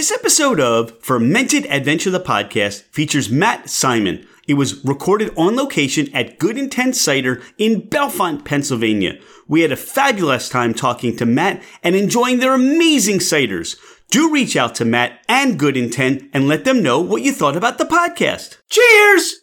This episode of Fermented Adventure the podcast features Matt Simon. It was recorded on location at Good Intent Cider in Bellefonte, Pennsylvania. We had a fabulous time talking to Matt and enjoying their amazing ciders. Do reach out to Matt and Good Intent and let them know what you thought about the podcast. Cheers!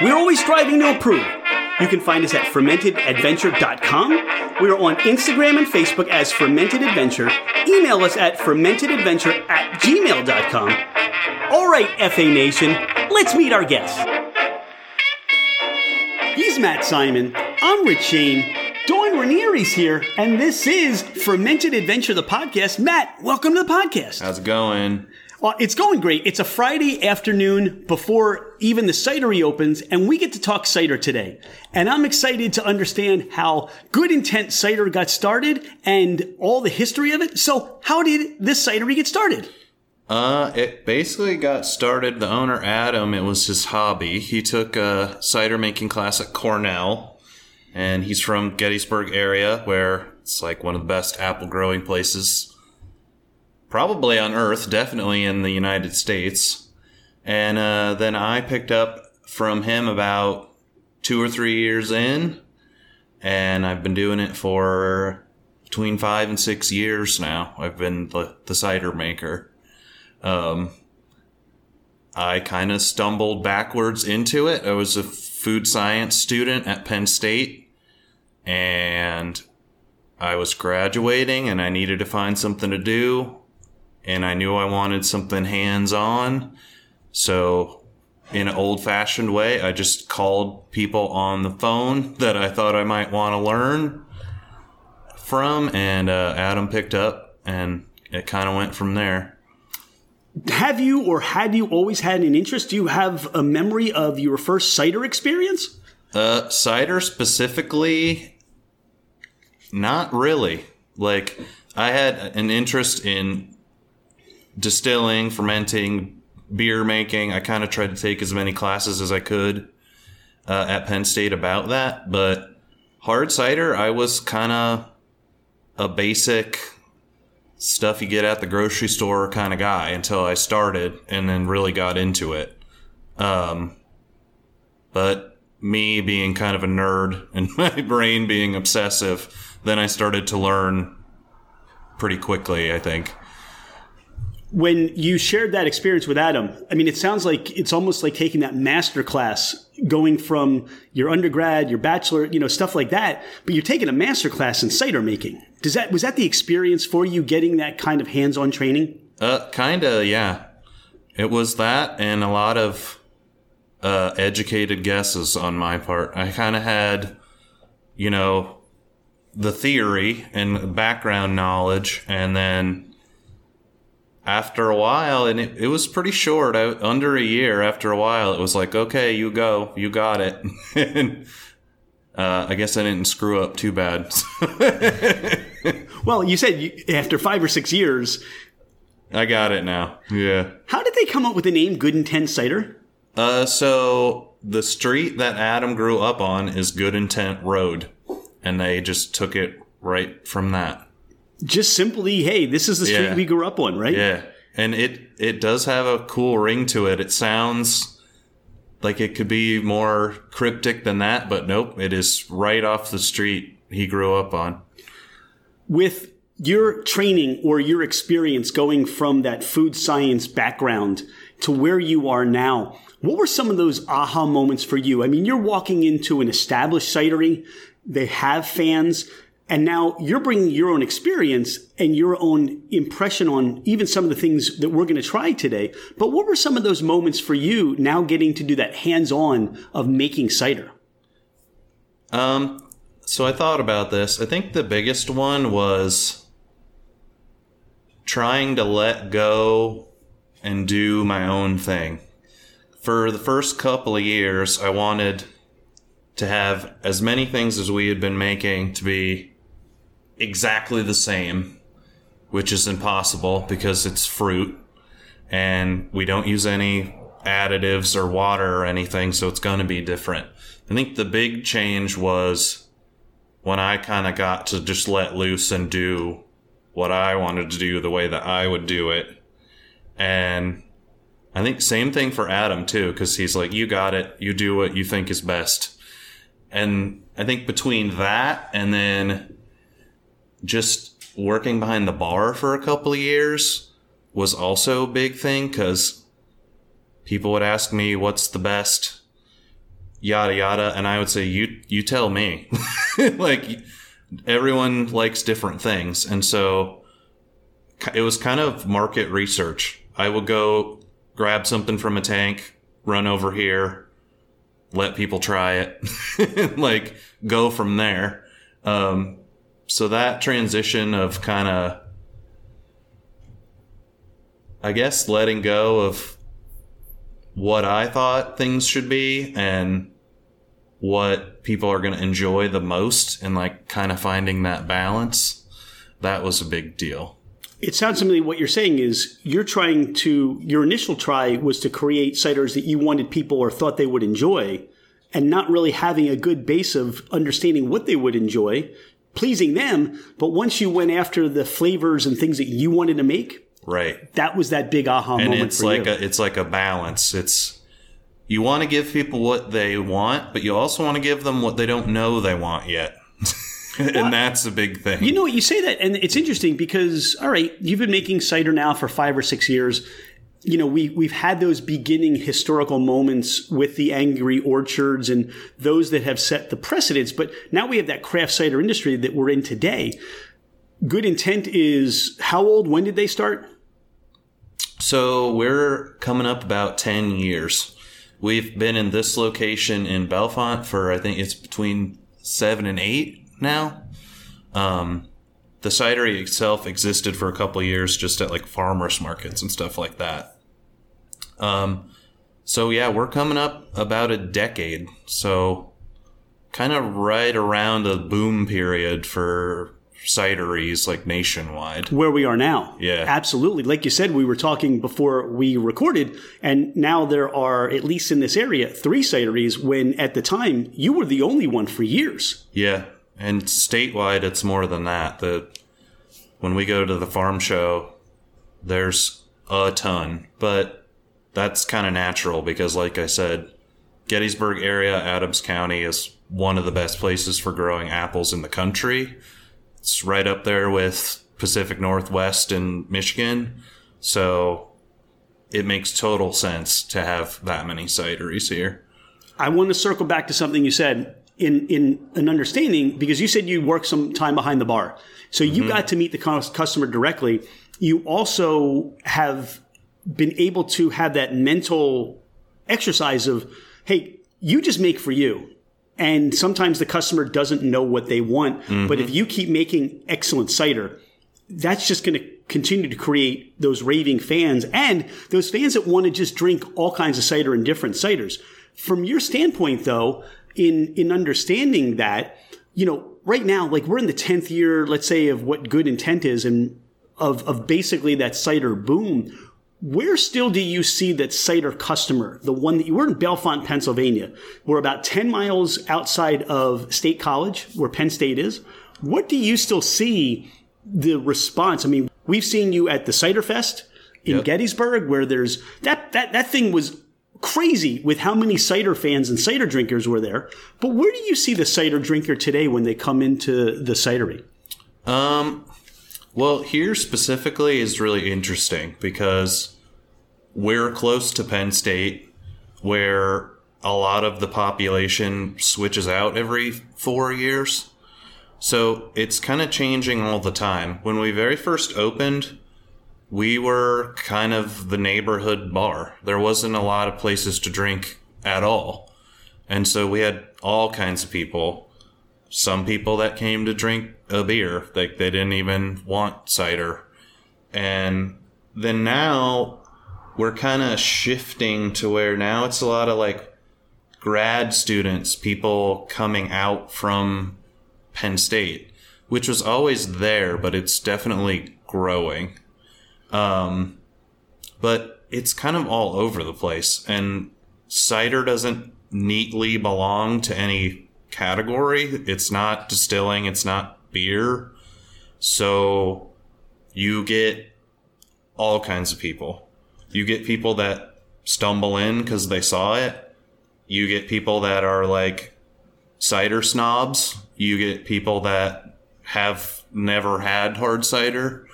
We're always striving to improve. You can find us at fermentedadventure.com. We are on Instagram and Facebook as Fermented Adventure. Email us at fermentedadventure at gmail.com. All right, FA Nation, let's meet our guests. He's Matt Simon. I'm Rich Shane. Dawn Ranieri's here, and this is Fermented Adventure, the podcast. Matt, welcome to the podcast. How's it going? Well, it's going great. It's a Friday afternoon before even the cidery opens, and we get to talk cider today. And I'm excited to understand how Good Intent Cider got started and all the history of it. So, how did this cidery get started? Uh, it basically got started. The owner Adam, it was his hobby. He took a cider making class at Cornell, and he's from Gettysburg area, where it's like one of the best apple growing places, probably on Earth, definitely in the United States. And uh, then I picked up from him about two or three years in, and I've been doing it for between five and six years now. I've been the, the cider maker. Um, I kind of stumbled backwards into it. I was a food science student at Penn State, and I was graduating, and I needed to find something to do, and I knew I wanted something hands on. So, in an old fashioned way, I just called people on the phone that I thought I might want to learn from, and uh, Adam picked up, and it kind of went from there. Have you or had you always had an interest? Do you have a memory of your first cider experience? Uh, cider specifically, not really. Like, I had an interest in distilling, fermenting, beer making. I kind of tried to take as many classes as I could uh, at Penn State about that. But hard cider, I was kind of a basic stuff you get at the grocery store kind of guy until I started and then really got into it. Um, but me being kind of a nerd and my brain being obsessive, then I started to learn pretty quickly, I think. When you shared that experience with Adam, I mean, it sounds like it's almost like taking that master class, going from your undergrad, your bachelor, you know, stuff like that. But you're taking a master class in cider making. Does that was that the experience for you getting that kind of hands-on training? Uh, kinda, yeah. It was that and a lot of uh, educated guesses on my part. I kind of had, you know, the theory and background knowledge, and then after a while, and it, it was pretty short, I, under a year. After a while, it was like, okay, you go, you got it. and, uh, I guess I didn't screw up too bad. well, you said you, after five or six years. I got it now. Yeah. How did they come up with the name Good Intent Cider? Uh, so the street that Adam grew up on is Good Intent Road, and they just took it right from that. Just simply, hey, this is the street Yeah. we grew up on, right? Yeah, and it it does have a cool ring to it. It sounds like it could be more cryptic than that, but nope, it is right off the street he grew up on. with your training or your experience going from that food science background to where you are now, what were some of those aha moments for you? I mean, you're walking into an established cidery, they have fans. And now you're bringing your own experience and your own impression on even some of the things that we're going to try today. But what were some of those moments for you now getting to do that hands on of making cider? Um, so I thought about this. I think the biggest one was trying to let go and do my own thing. For the first couple of years, I wanted to have as many things as we had been making to be exactly the same, which is impossible because it's fruit and we don't use any additives or water or anything, so it's going to be different. I think the big change was when I kind of got to just let loose and do what I wanted to do the way that I would do it. And I think same thing for Adam too, because he's like, you got it. You do what you think is best. And I think between that and then just working behind the bar for a couple of years was also a big thing because people would ask me, what's the best? Yada yada. And i would say you you tell me. Like everyone likes different things. And so it was kind of market research. I would go grab something from a tank run over here let people try it. Like go from there. Um, so that transition of kind of i guess letting go of what i thought things should be and what people are going to enjoy the most and like kind of finding that balance that was a big deal. It sounds to me what you're saying is you're trying to your initial try was to create ciders that you wanted people or thought they would enjoy and not really having a good base of understanding what they would enjoy pleasing them but once you went after the flavors and things that you wanted to make right that was that big aha and moment it's for like you. a it's like a balance it's you want to give people what they want but you also want to give them what they don't know they want yet and that's a big thing You know what? You say that, and it's interesting because, all right, you've been making cider now for five or six years. You know, we, we've had those beginning historical moments with the angry orchards and those that have set the precedents, but now we have that craft cider industry that we're in today. Good Intent is how old? When did they start? So we're coming up about 10 years. We've been in this location in Bellefonte for, I think it's between seven and eight now. Um, the cidery itself existed for a couple of years just at like farmers markets and stuff like that. Um, so yeah, we're coming up about a decade. So kind of right around the boom period for cideries like nationwide. Where we are now. Yeah. Absolutely. Like you said, we were talking before we recorded, and now there are, at least in this area, three cideries when at the time you were the only one for years. Yeah, and statewide, it's more than that. The when we go to the farm show, there's a ton, but that's kind of natural because, like I said, Gettysburg area, Adams County is one of the best places for growing apples in the country. It's right up there with Pacific Northwest and Michigan, so it makes total sense to have that many cideries here. I want to circle back to something you said in in an understanding because you said you worked some time behind the bar, so you mm-hmm. got to meet the customer directly. You also have been able to have that mental exercise of, hey, you just make for you. And sometimes the customer doesn't know what they want, mm-hmm. but if you keep making excellent cider, that's just going to continue to create those raving fans and those fans that want to just drink all kinds of cider and different ciders. From your standpoint, though, in in understanding that, you know, right now, like we're in the tenth year, let's say, of what good intent is, and of of basically that cider boom. Where still do you see that cider customer, the one that you were in Bellefonte, Pennsylvania? We're about 10 miles outside of State College, where Penn State is. What do you still see the response? I mean, we've seen you at the Cider Fest in Yep. Gettysburg, where there's that, that, that thing was crazy with how many cider fans and cider drinkers were there. But where do you see the cider drinker today when they come into the cidery? Um, well, here specifically is really interesting because we're close to Penn State, where a lot of the population switches out every four years. So it's kind of changing all the time. When we very first opened, we were kind of the neighborhood bar. There wasn't a lot of places to drink at all. And so we had all kinds of people. Some people that came to drink a beer, like they didn't even want cider. And then now we're kind of shifting to where now it's a lot of like grad students, people coming out from Penn State, which was always there, but it's definitely growing. Um, but it's kind of all over the place, and cider doesn't neatly belong to any category. It's not distilling, it's not beer. So you get all kinds of people. You get people that stumble in because they saw it. You get people that are like cider snobs. You get people that have never had hard cider.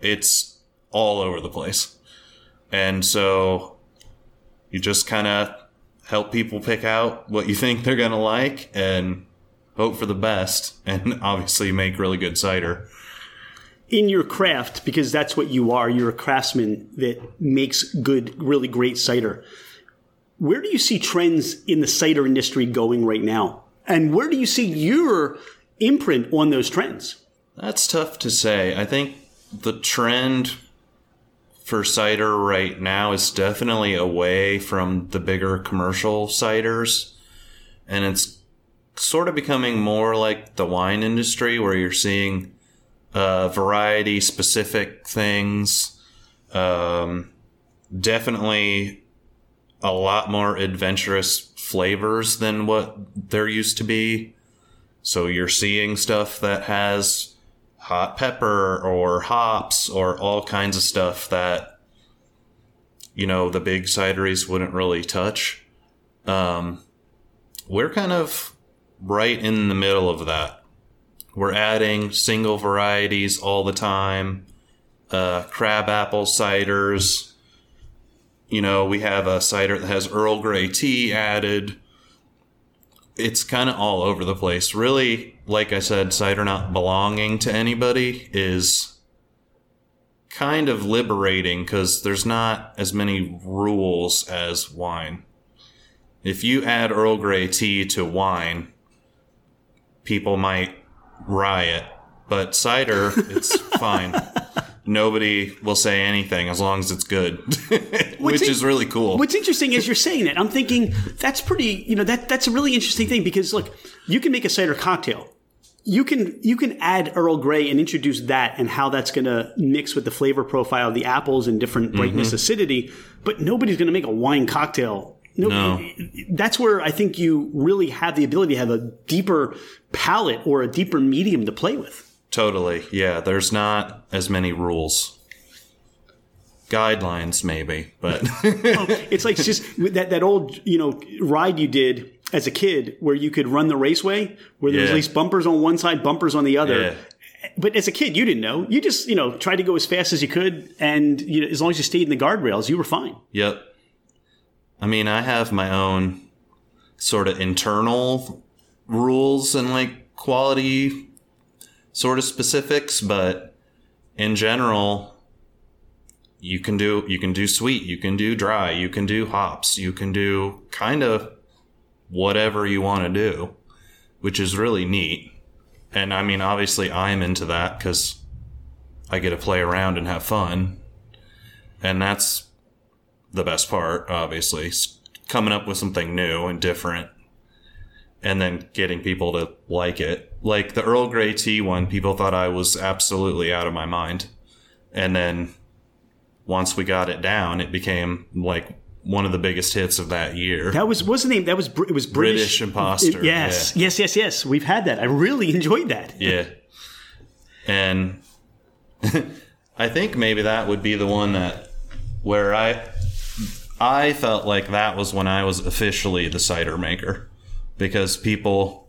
It's all over the place. And so you just kind of help people pick out what you think they're going to like and hope for the best and obviously make really good cider. In your craft, because that's what you are, you're a craftsman that makes good, really great cider. Where do you see trends in the cider industry going right now? And where do you see your imprint on those trends? That's tough to say. I think the trend for cider right now is definitely away from the bigger commercial ciders. And it's sort of becoming more like the wine industry where you're seeing uh, variety specific things. Um, definitely a lot more adventurous flavors than what there used to be. So you're seeing stuff that has hot pepper or hops or all kinds of stuff that you know the big cideries wouldn't really touch. Um, we're kind of right in the middle of that. We're adding single varieties all the time, uh, crab apple ciders. You know, we have a cider that has Earl Grey tea added it's kind of all over the place. Really, like I said, cider not belonging to anybody is kind of liberating because there's not as many rules as wine. If you add Earl Grey tea to wine, people might riot, but cider, it's fine nobody will say anything as long as it's good, which in- is really cool. What's interesting is you're saying that. I'm thinking that's pretty, you know, that that's a really interesting thing because look, you can make a cider cocktail. You can you can add Earl Grey and introduce that and how that's going to mix with the flavor profile of the apples and different brightness, mm-hmm. acidity. But nobody's going to make a wine cocktail no, that's where I think you really have the ability to have a deeper palate or a deeper medium to play with. Totally. Yeah, there's not as many rules. Guidelines, maybe, but oh, it's like just that that old you know ride you did as a kid where you could run the raceway where there was at least bumpers on one side, bumpers on the other. Yeah. But as a kid, you didn't know. You just you know tried to go as fast as you could, and you know, as long as you stayed in the guardrails, you were fine. Yep. I mean, I have my own sort of internal rules and like quality sort of specifics, but in general, you can do you can do sweet, you can do dry, you can do hops, you can do kind of whatever you want to do, which is really neat. And I mean, obviously, I'm into that because I get to play around and have fun, and that's the best part. Obviously, coming up with something new and different and then getting people to like it. Like the Earl Grey tea one, people thought I was absolutely out of my mind. And then once we got it down, it became like one of the biggest hits of that year. That was what's the name? That was it was British, British Imposter. It, yes, yeah. yes, yes, yes. We've had that. I really enjoyed that. Yeah, and I think maybe that would be the one that where I I felt like that was when I was officially the cider maker because people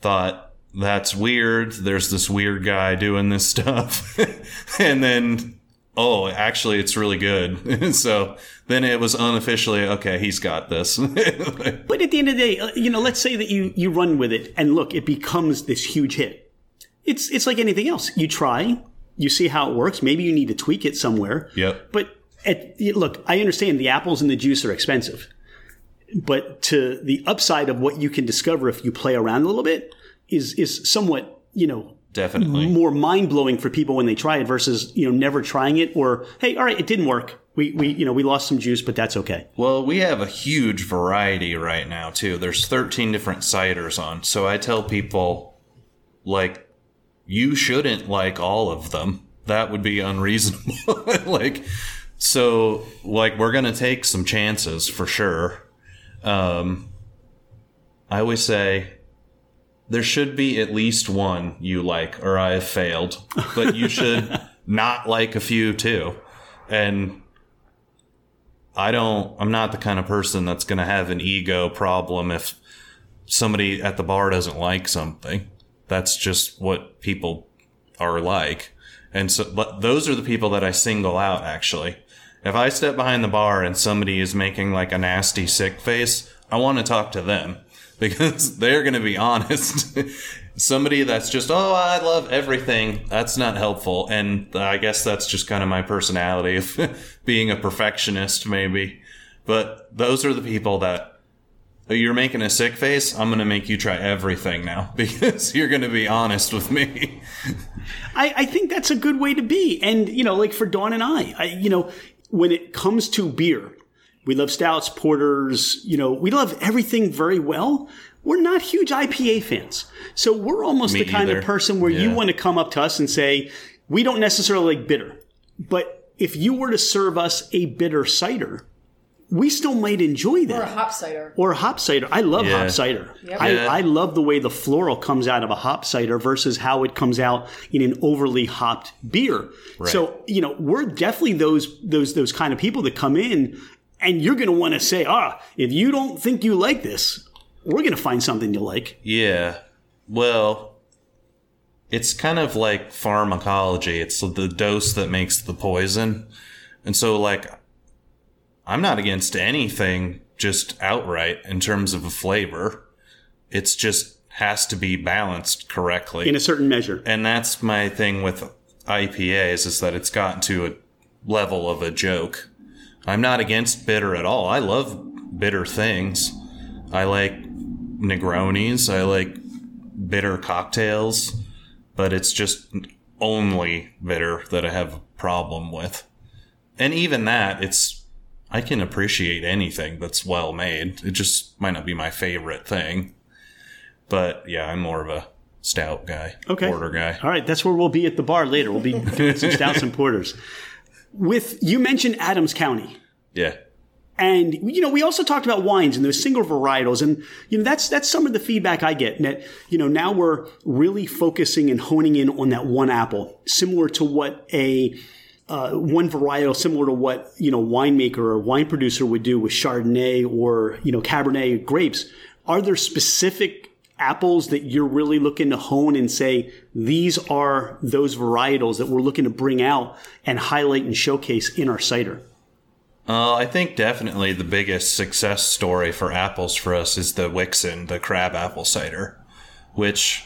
thought that's weird. There's this weird guy doing this stuff. and then, oh, actually, it's really good. so then it was unofficially, okay, he's got this. but at the end of the day, uh, you know, let's say that you, you run with it and look, it becomes this huge hit. it's it's like anything else. You try, you see how it works. Maybe you need to tweak it somewhere. Yep. But at, look, I understand the apples and the juice are expensive, but to the upside of what you can discover if you play around a little bit is is somewhat you know Definitely. more mind blowing for people when they try it versus you know never trying it or hey all right it didn't work we we you know we lost some juice but that's okay. Well, we have a huge variety right now too. There's 13 different ciders on. So I tell people like you shouldn't like all of them. That would be unreasonable. like so like we're to take some chances for sure. Um I always say there should be at least one you like or I have failed, but you should not like a few too. And I don't, I'm not the kind of person that's going to have an ego problem if somebody at the bar doesn't like something. That's just what people are like. And so, but those are the people that I single out actually. If I step behind the bar and somebody is making like a nasty sick face, I want to talk to them because they're going to be honest. somebody that's just, oh, I love everything, that's not helpful. And I guess that's just kind of my personality of being a perfectionist, maybe. But those are the people that oh, you're making a sick face. I'm going to make you try everything now because you're going to be honest with me. I, I think that's a good way to be. And, you know, like for Dawn and I, I, you know, when it comes to beer, we love stouts, porters, you know, we love everything very well we're not huge IPA fans. So we're almost Me the kind either. of person where you want to come up to us and say, we don't necessarily like bitter. But if you were to serve us a bitter cider, we still might enjoy that. Or a hop cider. Or a hop cider. I love Yeah. hop cider. Yep. I, Yeah. I love the way the floral comes out of a hop cider versus how it comes out in an overly hopped beer. So, you know, we're definitely those those those kind of people that come in and you're gonna want to say, ah, if you don't think you like this, we're gonna find something you like. Yeah. Well, it's kind of like pharmacology. It's the dose that makes the poison. And so, like, I'm not against anything just outright in terms of a flavor. It's just has to be balanced correctly. in a certain measure. and that's my thing with IPAs is that it's gotten to a level of a joke. I'm not against bitter at all. I love bitter things. I like Negronis. I like bitter cocktails, but it's just only bitter that I have a problem with. And even that, it's I can appreciate anything that's well made. It just might not be my favorite thing. But yeah, I'm more of a stout guy, Okay. porter guy. All right, that's where we'll be at the bar later. We'll be doing some stouts and porters. With you mentioned Adams County. Yeah. And you know, we also talked about wines and those single varietals, and you know, that's that's some of the feedback I get. That you know, now we're really focusing and honing in on that one apple, similar to what a uh, one varietal, similar to what you know, winemaker or wine producer would do with Chardonnay or you know, Cabernet grapes. Are there specific apples that you're really looking to hone and say these are those varietals that we're looking to bring out and highlight and showcase in our cider? Uh, I think definitely the biggest success story for apples for us is the Wickson, the crab apple cider, which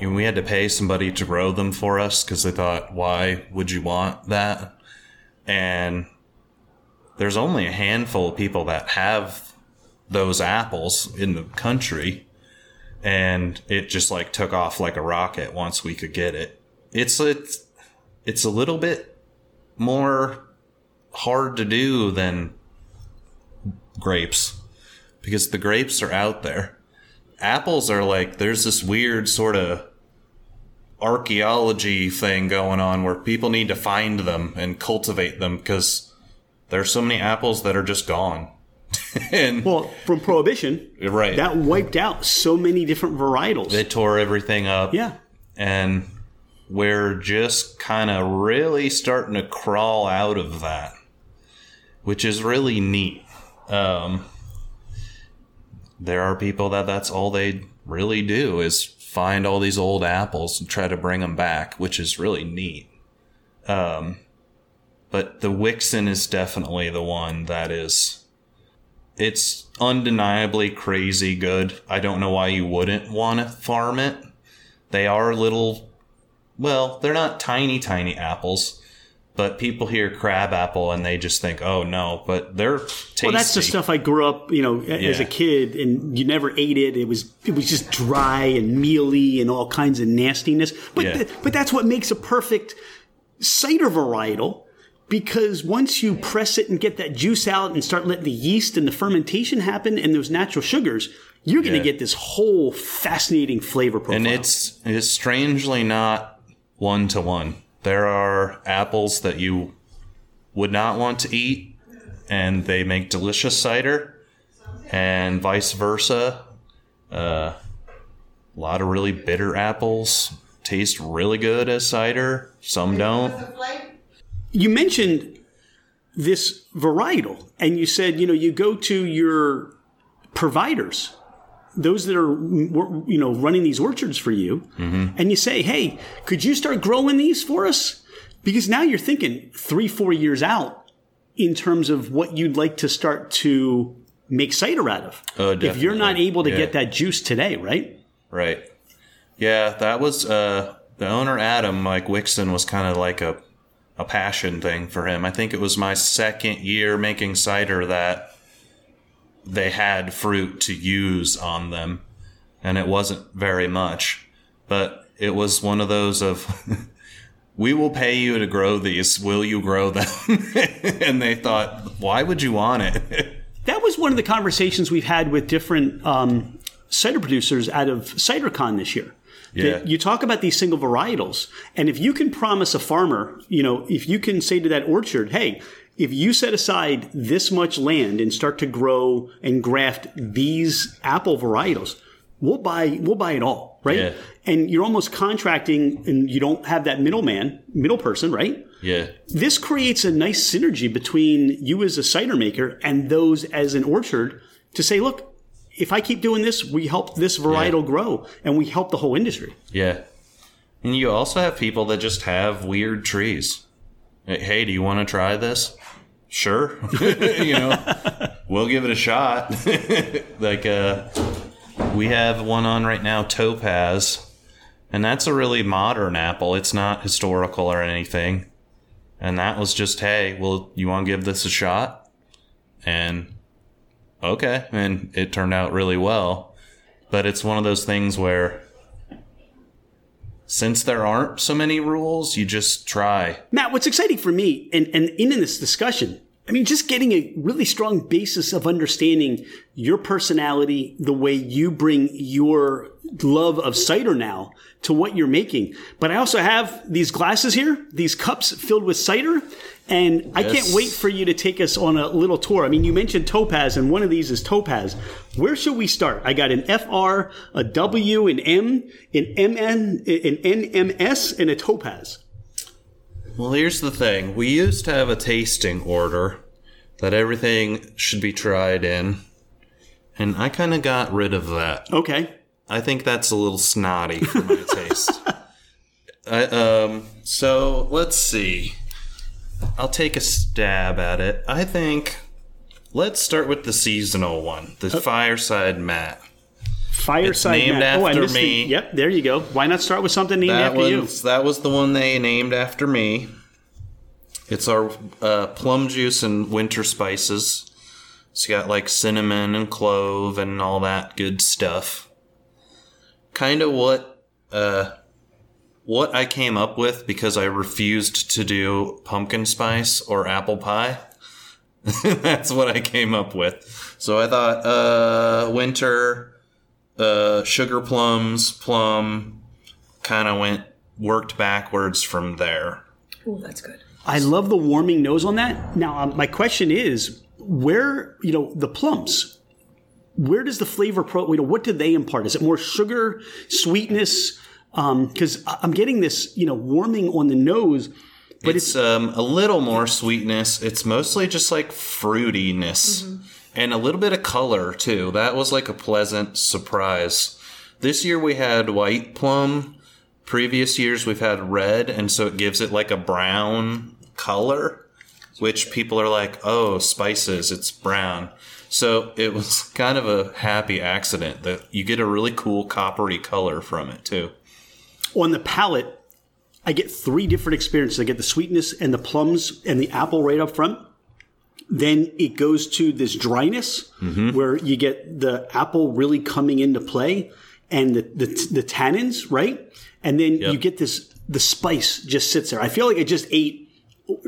you know, we had to pay somebody to grow them for us because they thought, why would you want that? And there's only a handful of people that have those apples in the country. And it just like took off like a rocket once we could get it. It's, it's, it's a little bit more hard to do than grapes because the grapes are out there. Apples are like there's this weird sort of archaeology thing going on where people need to find them and cultivate them because there's so many apples that are just gone. and Well, from Prohibition, right, that wiped out so many different varietals. they tore everything up. yeah. and we're just kind of really starting to crawl out of that, which is really neat. Um, there are people that that's all they really do is find all these old apples and try to bring them back, which is really neat. Um, but the Wickson is definitely the one that is. It's undeniably crazy good. I don't know why you wouldn't want to farm it They are little, well, they're not tiny, tiny apples, but people hear crab apple and they just think, oh no, but they're tasty. Well, that's the stuff I grew up, you know, as a kid, and you never ate it. It was it was just dry and mealy and all kinds of nastiness. But Yeah. th- but that's what makes a perfect cider varietal. Because once you press it and get that juice out and start letting the yeast and the fermentation happen and those natural sugars, you're going to Yeah. get this whole fascinating flavor profile. and it's it's strangely not one to one. There are apples that you would not want to eat, and they make delicious cider, and vice versa. Uh, a lot of really bitter apples taste really good as cider. Some don't. You mentioned this varietal and you said you know you go to your providers those that are you know running these orchards for you and you say hey could you start growing these for us? Because now you're thinking three four years out in terms of what you'd like to start to make cider out of. Oh, if you're not able to Yeah. get that juice today right? Right. Yeah, that was uh the owner Adam, Mike Wickson was kind of like a a passion thing for him. I think it was my second year making cider that they had fruit to use on them and it wasn't very much. But it was one of those of we will pay you to grow these. Will you grow them? and they thought, why would you want it? That was one of the conversations we've had with different um, cider producers out of CiderCon this year. Yeah. You talk about these single varietals, and if you can promise a farmer, you know, if you can say to that orchard, hey, if you set aside this much land and start to grow and graft these apple varietals, we'll buy we'll buy it all, right? Yeah. And you're almost contracting, and you don't have that middleman, middle person, right? yeah. this creates a nice synergy between you as a cider maker and those as an orchard to say, look, if I keep doing this, we help this varietal grow and we help the whole industry. Yeah. And you also have people that just have weird trees. Hey, do you want to try this? Sure. you know, we'll give it a shot. like, uh, we have one on right now, Topaz, and that's a really modern apple. It's not historical or anything. And that was just, hey, well, you want to give this a shot? And okay. And it turned out really well. But it's one of those things where since there aren't so many rules, you just try. Matt, what's exciting for me and, and in this discussion, I mean, just getting a really strong basis of understanding your personality, the way you bring your love of cider now to what you're making. But I also have these glasses here, these cups filled with cider. And I can't wait for you to take us on a little tour. I mean, you mentioned Topaz, and one of these is Topaz. Where should we start? I got an FR, a W, an M, an MN, an NMS, and a Topaz. Well, here's the thing. We used to have a tasting order that everything should be tried in. And I kind of got rid of that. Okay. I think that's a little snotty for my taste. I, um, so let's see. I'll take a stab at it. I think let's start with the seasonal one, the fireside Matt. Fireside It's named Matt. oh, after the- yep, there you go. Why not start with something named That after you? that was the one they named after me. It's our uh, plum juice and winter spices. It's got like cinnamon and clove and all that good stuff. Kind of what uh, what I came up with because I refused to do pumpkin spice or apple pie. That's what I came up with. So I thought uh, winter, uh, sugar plums, plum, kind of went worked backwards from there. Oh, that's good. I love the warming nose on that. Now, um, my question is, where you know the plums? Where does the flavor pro? You know, what do they impart? Is it more sugar, sweetness? Because I'm getting this, you know, warming on the nose, but it's, It's um, a little more sweetness. It's mostly just like fruitiness and a little bit of color too. That was like a pleasant surprise. This year we had white plum. Previous years we've had red, and so it gives it like a brown color, which people are like, "Oh, spices, it's brown." So it was kind of a happy accident that you get a really cool coppery color from it too. On the palate, I get three different experiences. I get the sweetness and the plums and the apple right up front. Then it goes to this dryness mm-hmm. where you get the apple really coming into play and the, the, the tannins, right? And then you get this, the spice just sits there. I feel like I just ate,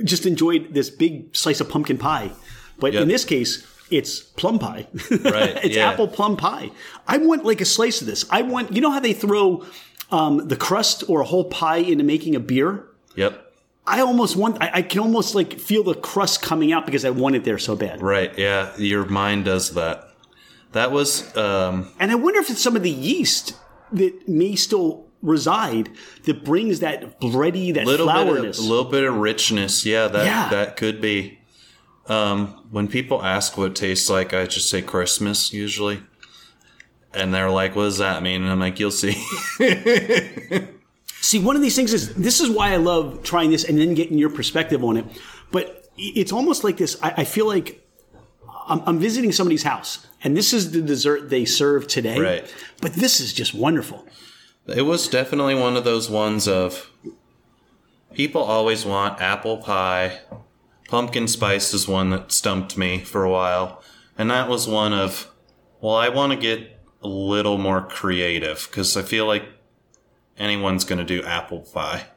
just enjoyed this big slice of pumpkin pie. But Yep. in this case, it's plum pie. Right, it's yeah. apple plum pie. I want like a slice of this. I want, you know how they throw um, the crust or a whole pie into making a beer? Yep. I almost want, I, I can almost like feel the crust coming out because I want it there so bad. Right. Yeah. Your mind does that. That was um, And I wonder if it's some of the yeast that may still reside that brings that bready, that little bit, of, a little bit of richness. Yeah, that Yeah. that could be. Um, when people ask what it tastes like, I just say Christmas usually, and they're like, "What does that mean?" And I'm like, "You'll see." See, one of these things is this is why I love trying this and then getting your perspective on it. But it's almost like this. I, I feel like I'm, I'm visiting somebody's house, and this is the dessert they serve today. Right. But this is just wonderful. It was definitely one of those ones of people always want apple pie. Pumpkin spice is one that stumped me for a while. And that was one of, well, I want to get a little more creative because I feel like anyone's going to do apple pie.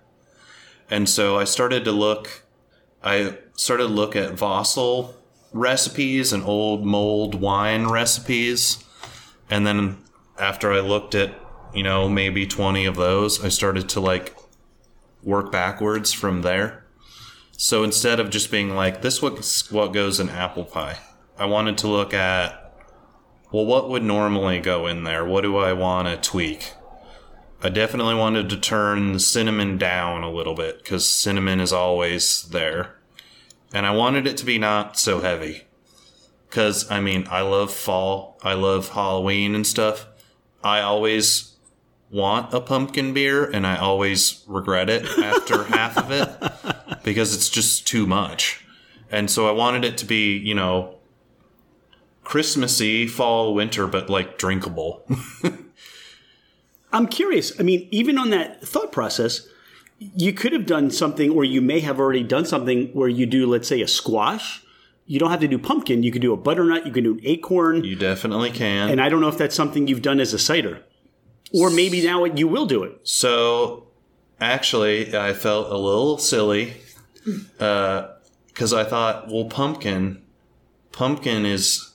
And so I started to look, I started to look at wassail recipes and old mulled wine recipes. And then after I looked at, you know, maybe 20 of those, I started to like work backwards from there. So instead of just being like, this what's what goes in apple pie, I wanted to look at, well, what would normally go in there? What do I want to tweak? I definitely wanted to turn the cinnamon down a little bit because cinnamon is always there. And I wanted it to be not so heavy. Because, I mean, I love fall, I love Halloween and stuff. I always want a pumpkin beer and I always regret it after half of it because it's just too much. And so I wanted it to be, you know, Christmassy, fall, winter, but like drinkable. I'm curious. I mean, even on that thought process, you could have done something, or you may have already done something where you do, let's say, a squash. You don't have to do pumpkin. You could do a butternut. You can do an acorn. you definitely can. And I don't know if that's something you've done as a cider, or maybe now you will do it. So, actually, I felt a little silly uh, because I thought, well, pumpkin, pumpkin is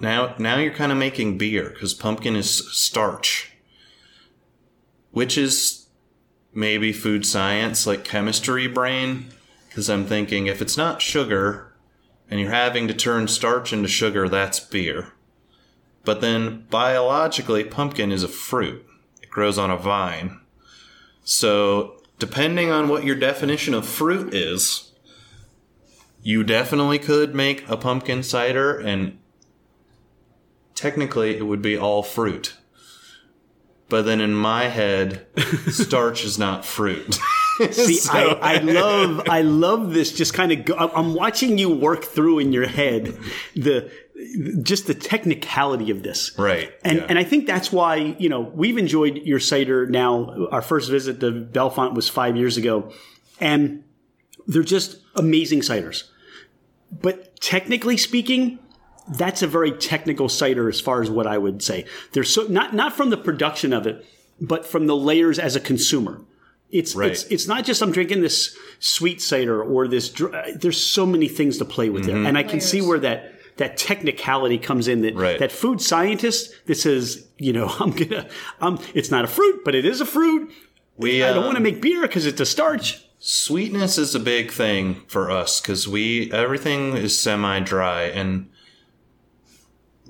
now now you're kind of making beer because pumpkin is starch, which is maybe food science like chemistry brain. Because I'm thinking if it's not sugar and you're having to turn starch into sugar, that's beer. But then biologically, pumpkin is a fruit. It grows on a vine. So, depending on what your definition of fruit is, you definitely could make a pumpkin cider, and technically it would be all fruit. But then in my head, starch is not fruit. See, So- I, I love, I love this. Just kind of, go, I'm watching you work through in your head the, just the technicality of this. Right, And yeah. and I think that's why you know we've enjoyed your cider. Now, our first visit to Bellefonte was five years ago, and they're just amazing ciders. But technically speaking, that's a very technical cider as far as what I would say. There's so not not from the production of it, but from the layers as a consumer. It's Right. it's it's not just I'm drinking this sweet cider or this. dr- There's so many things to play with Mm-hmm. there, and I can see where that that technicality comes in. That Right. that food scientist that says, you know, I'm gonna, um, it's not a fruit, but it is a fruit. we, I don't um, want to make beer because it's a starch. Sweetness is a big thing for us because we everything is semi dry, and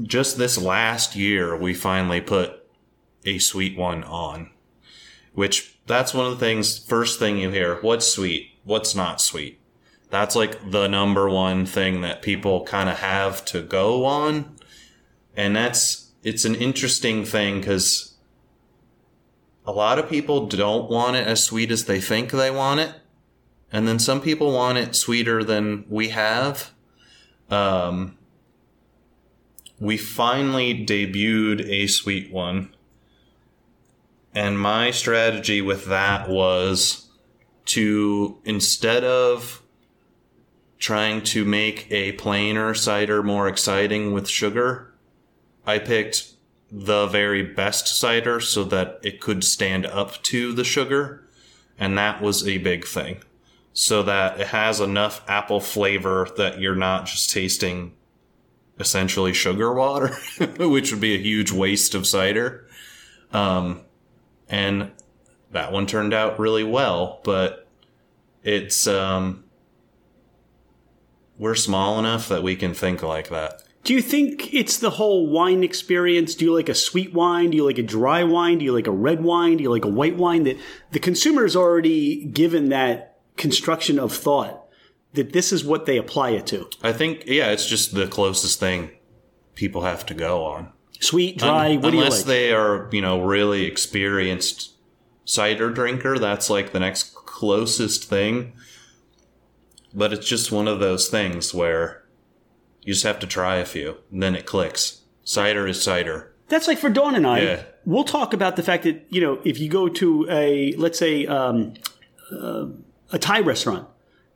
just this last year we finally put a sweet one on. Which that's one of the things. First thing you hear: what's sweet, what's not sweet. That's like the number one thing that people kind of have to go on, and that's it's an interesting thing because a lot of people don't want it as sweet as they think they want it. And then some people want it sweeter than we have. Um, we finally debuted a sweet one. And my strategy with that was to instead of trying to make a plainer cider more exciting with sugar, I picked the very best cider so that it could stand up to the sugar. And that was a big thing. So that it has enough apple flavor that you're not just tasting essentially sugar water, which would be a huge waste of cider. Um, and that one turned out really well, but it's, um, we're small enough that we can think like that. Do you think it's the whole wine experience? Do you like a sweet wine? Do you like a dry wine? Do you like a red wine? Do you like a white wine? That the consumer is already given that construction of thought that this is what they apply it to. I think, yeah, it's just the closest thing people have to go on. Sweet, dry, Un- what do you unless like? they are, you know, really experienced cider drinker, that's like the next closest thing. But it's just one of those things where you just have to try a few, and then it clicks. Cider is cider. That's like for Dawn and I. Yeah. We'll talk about the fact that you know if you go to a let's say um, uh, a Thai restaurant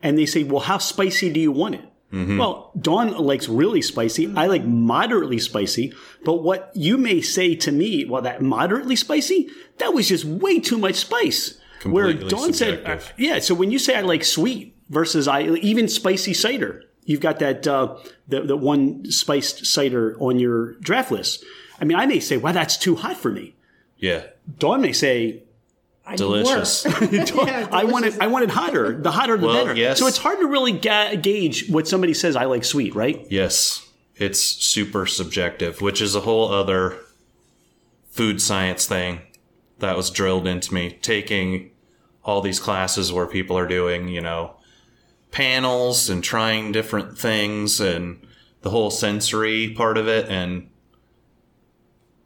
and they say, "Well, how spicy do you want it?" Mm-hmm. Well, Dawn likes really spicy. I like moderately spicy. But what you may say to me, well, that moderately spicy, that was just way too much spice. Where Completely Dawn said, subjective. uh, yeah. So when you say I like sweet versus I even spicy cider, you've got that uh, the the one spiced cider on your draft list. I mean, I may say, wow, that's too hot for me. Yeah. Dawn may say, I Delicious. more. Dawn, Yeah, I want it. I want it hotter. The hotter, the Well, better. yes. So it's hard to really ga- gauge what somebody says. I like sweet, right? Yes, it's super subjective, which is a whole other food science thing that was drilled into me. Taking all these classes where people are doing, you know, panels and trying different things and the whole sensory part of it. And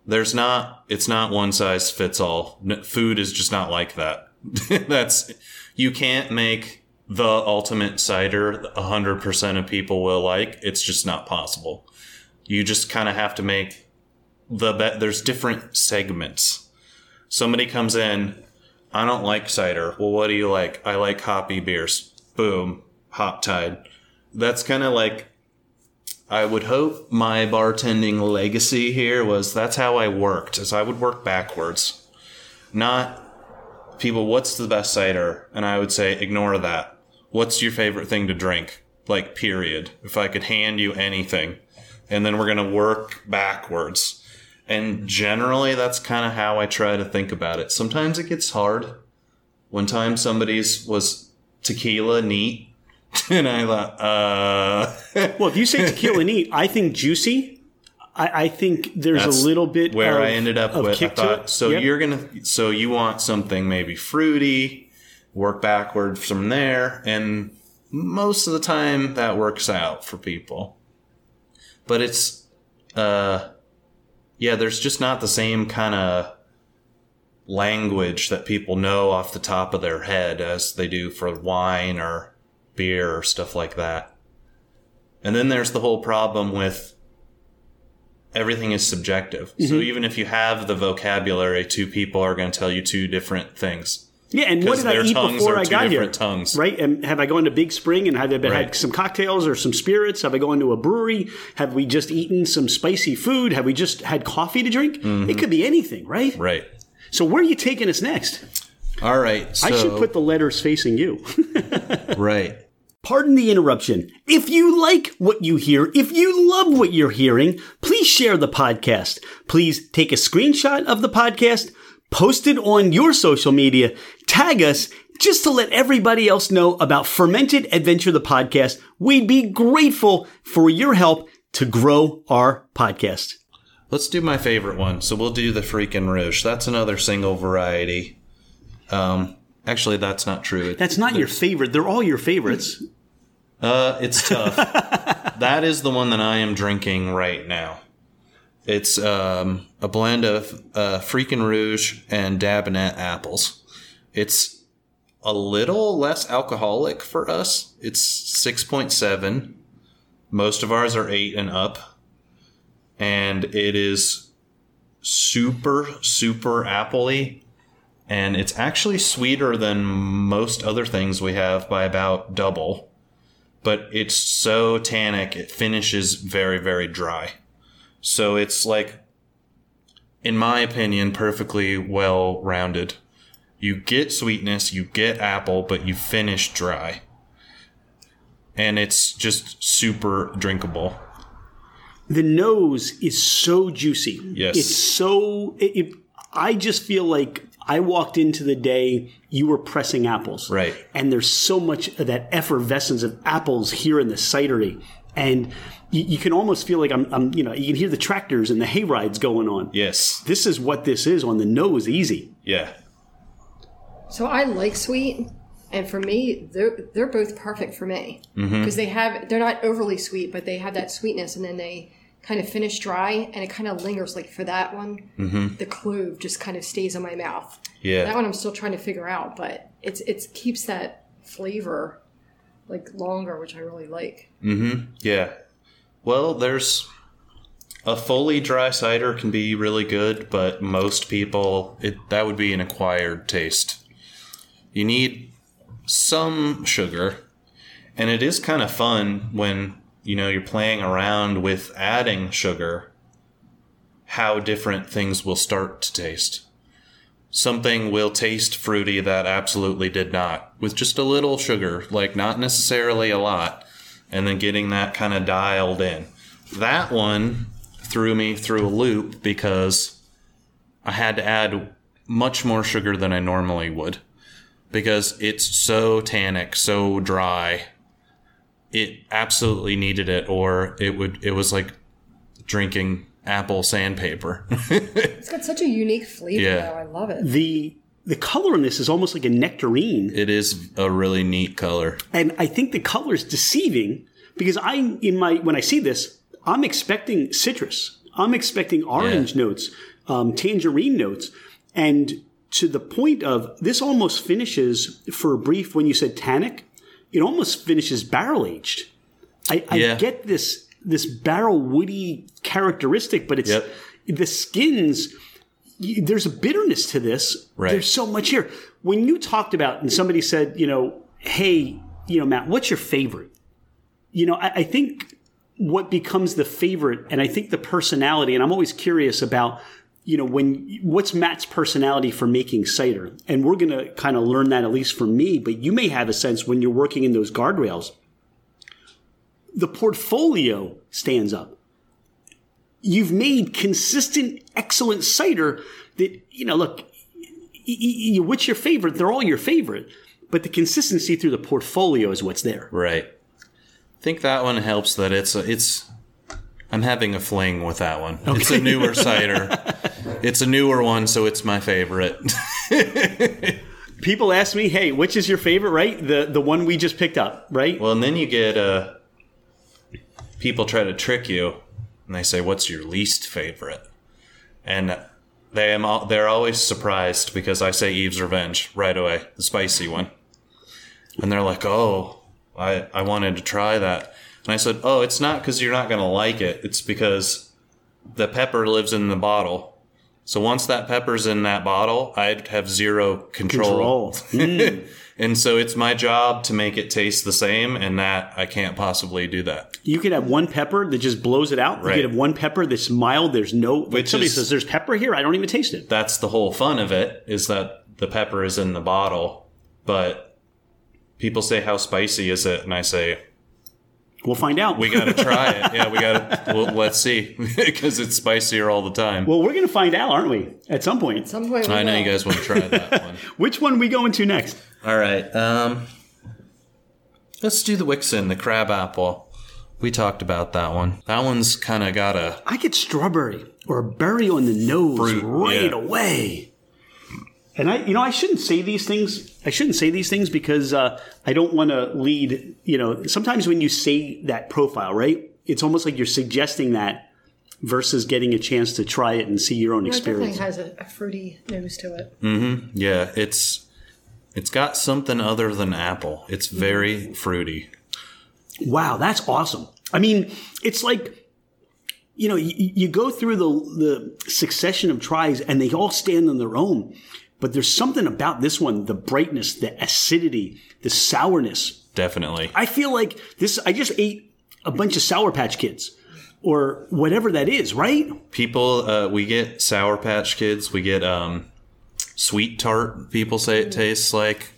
there's not, it's not one size fits all. Food is just not like that. That's, you can't make the ultimate cider 100% of people will like. It's just not possible. You just kind of have to make the bet. There's different segments. Somebody comes in, I don't like cider. Well, what do you like? I like hoppy beers. Boom, hop tide. That's kind of like I would hope my bartending legacy here was that's how I worked, is I would work backwards. Not people, what's the best cider? And I would say, ignore that. What's your favorite thing to drink? Like, period. If I could hand you anything. And then we're going to work backwards. And generally, that's kind of how I try to think about it. Sometimes it gets hard. One time somebody's was tequila neat. And I thought, uh, Well, if you say tequila neat, I think juicy. I, I think there's That's a little bit where of, I ended up with. I thought, so Yep. you're gonna, so you want something maybe fruity, work backwards from there, and most of the time that works out for people. But it's, uh, yeah, there's just not the same kind of language that people know off the top of their head as they do for wine or beer or stuff like that. And then there's the whole problem with everything is subjective. So Mm-hmm. even if you have the vocabulary, two people are going to tell you two different things. Yeah, and what did I eat before I got here? different tongues. Right? And have I gone to Big Spring and have I been, had some cocktails or some spirits? Have I gone to a brewery? Have we just eaten some spicy food? Have we just had coffee to drink? Mm-hmm. It could be anything, right? Right. So where are you taking us next? All right. So, I should put the letters facing you. right. Pardon the interruption. If you like what you hear, if you love what you're hearing, please share the podcast. Please take a screenshot of the podcast, post it on your social media, tag us just to let everybody else know about Fermented Adventure, the podcast. We'd be grateful for your help to grow our podcast. Let's do my favorite one. So we'll do the Frequin Rouge. That's another single variety. Um, actually, that's not true. It- That's not your favorite. They're all your favorites. Uh, it's tough. that is the one that I am drinking right now. It's um, a blend of uh, Frequin Rouge and Dabinet apples. It's a little less alcoholic for us. It's 6.7. Most of ours are 8 and up. And it is super, super appley. and it's actually sweeter than most other things we have by about double. But it's so tannic, it finishes very, very dry. So it's like, in my opinion, perfectly well rounded. You get sweetness, you get apple, but you finish dry. And it's just super drinkable. The nose is so juicy. Yes. It's so. It, it, I just feel like I walked into the day you were pressing apples. Right. And there's so much of that effervescence of apples here in the cidery. And you, you can almost feel like I'm, I'm, you know, you can hear the tractors and the hay rides going on. Yes. This is what this is on the nose, easy. Yeah. So I like sweet, and for me, they're they're both perfect for me mm-hmm. because they have they're not overly sweet, but they have that sweetness, and then they kind of finish dry, and it kind of lingers. Like for that one, the clove just kind of stays in my mouth. Yeah. That one I'm still trying to figure out, but it's it keeps that flavor like longer, which I really like. Mm-hmm. Yeah. Well, there's a fully dry cider can be really good, but most people it that would be an acquired taste. You need some sugar, and it is kind of fun when you know you're playing around with adding sugar how different things will start to taste. Something will taste fruity that absolutely did not with just a little sugar, like not necessarily a lot, and then getting that kind of dialed in. That one threw me through a loop because I had to add much more sugar than I normally would because it's so tannic, so dry. It absolutely needed it or it would it was like drinking apple sandpaper. It's got such a unique flavor, Yeah. though. I love it. The the color in this is almost like a nectarine. it is a really neat color. And I think the color is deceiving because I, in my, when I see this, I'm expecting citrus. I'm expecting orange notes, um, tangerine notes. And to the point of this almost finishes for a brief when you said tannic, it almost finishes barrel aged. I, I Yeah. get this, this barrel woody characteristic, but it's Yep. the skins, there's a bitterness to this. Right. There's so much here. When you talked about, and somebody said, you know, hey, you know, Matt, what's your favorite? You know, I, I think what becomes the favorite, and I think the personality, and I'm always curious about, you know, when what's Matt's personality for making cider, and we're going to kind of learn that at least for me. But you may have a sense when you're working in those guardrails. The portfolio stands up you've made consistent, excellent cider that, you know, look, what's your favorite? They're all your favorite. But the consistency through the portfolio is what's there. Right. I think that one helps that it's a, it's I'm having a fling with that one. It's a newer cider. It's a newer one, so it's my favorite. People ask me, hey, which is your favorite, right? The the one we just picked up, right? well, and then you get uh people try to trick you and they say what's your least favorite? And they am al- they're always surprised because I say Eve's Revenge right away, the spicy one. And they're like, "Oh, I I wanted to try that." And I said, "Oh, it's not cuz you're not going to like it. It's because the pepper lives in the bottle. So once that pepper's in that bottle, I'd have zero control. Control. And so it's my job to make it taste the same, and that I can't possibly do that. You could have one pepper that just blows it out. You could have one pepper that's mild. There's no. Which somebody is- says there's pepper here. I don't even taste it. That's the whole fun of it is that the pepper is in the bottle, but people say how spicy is it, and I say We'll find out. we got to try it. Yeah, we got to. Well, let's see because it's spicier all the time. well, we're going to find out, aren't we? At some point. At some point, we I know will. you guys want to try that one. Which one we going to next? All right. Um, let's do the Wickson, the crab apple. We talked about that one. That one's kind of got a I get strawberry or berry on the nose Fruit, right yeah. away. And I, you know, I shouldn't say these things. I shouldn't say these things because uh, I don't want to lead. You know, sometimes when you say that profile, right, it's almost like you're suggesting that versus getting a chance to try it and see your own experience. It definitely experience. has a, a fruity nose to it. Mm-hmm. yeah. It's it's got something other than apple. It's very fruity. Wow, that's awesome. I mean, it's like you know, you, you go through the the succession of tries, and they all stand on their own. But there's something about this one the brightness, the acidity, the sourness. Definitely. I feel like this, I just ate a bunch of Sour Patch Kids or whatever that is, right? People, uh, we get Sour Patch Kids. We get um, Sweet Tart. People say it tastes like.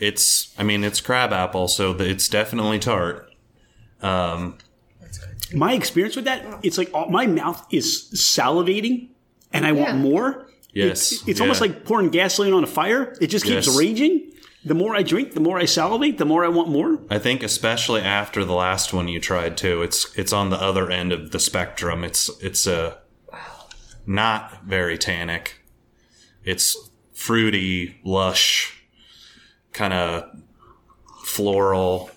It's, I mean, it's crab apple, so it's definitely tart. Um, My experience with that, it's like all, my mouth is salivating and I Yeah. want more. Yes, It's, it's yeah. almost like pouring gasoline on a fire. It just keeps Yes. raging. The more I drink, the more I salivate, the more I want more. I think especially after the last one you tried too, it's it's on the other end of the spectrum. It's it's a not very tannic. It's fruity, lush, kind of floral.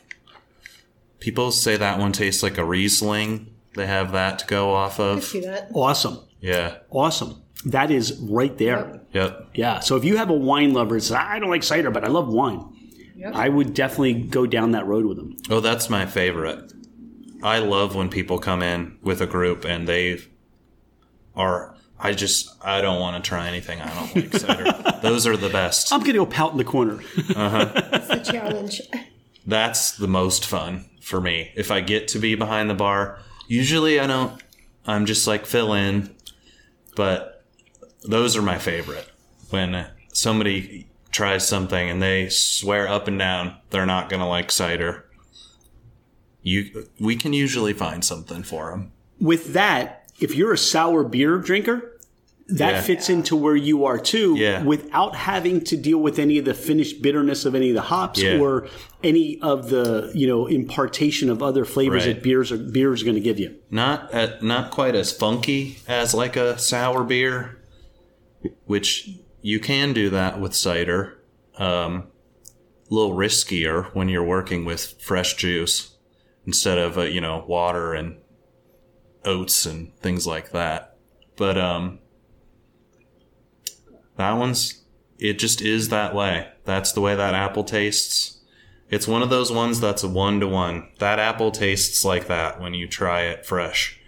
People say that one tastes like a Riesling. They have that to go off I of. see that. Awesome. Yeah. Awesome. That is right there. Yep. Yeah. So if you have a wine lover, it's I don't like cider, but I love wine. Yep. I would definitely go down that road with them. Oh, that's my favorite. I love when people come in with a group and they are. I just I don't want to try anything. I don't like cider. Those are the best. I'm gonna go pout in the corner. Uh-huh. That's the challenge. That's the most fun for me. If I get to be behind the bar, usually I don't. I'm just like fill in, but those are my favorite. When somebody tries something and they swear up and down they're not gonna like cider, you we can usually find something for them. with that, if you're a sour beer drinker, that Yeah. fits into where you are too, Yeah. without having to deal with any of the finished bitterness of any of the hops Yeah. or any of the you know impartation of other flavors Right. that beers are beer is going to give you. not at, not quite as funky as like a sour beer, which you can do that with cider. Um, a little riskier when you're working with fresh juice instead of uh, you know water and oats and things like that. But um, that one's it just is that way. That's the way that apple tastes. It's one of those ones that's a one to one. That apple tastes like that when you try it fresh,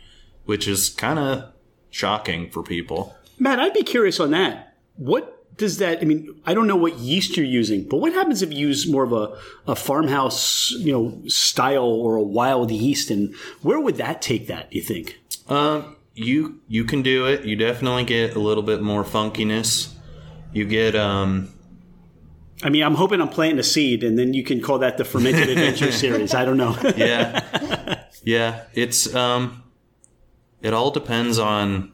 which is kind of shocking for people. Matt, I'd be curious on that. What does that? I mean, I don't know what yeast you're using, but what happens if you use more of a, a farmhouse, you know, style or a wild yeast, and where would that take that? You think? Um, you you can do it. You definitely get a little bit more funkiness. You get um I mean, I'm hoping I'm planting a seed, and then you can call that the fermented adventure series. I don't know. yeah yeah it's um it all depends on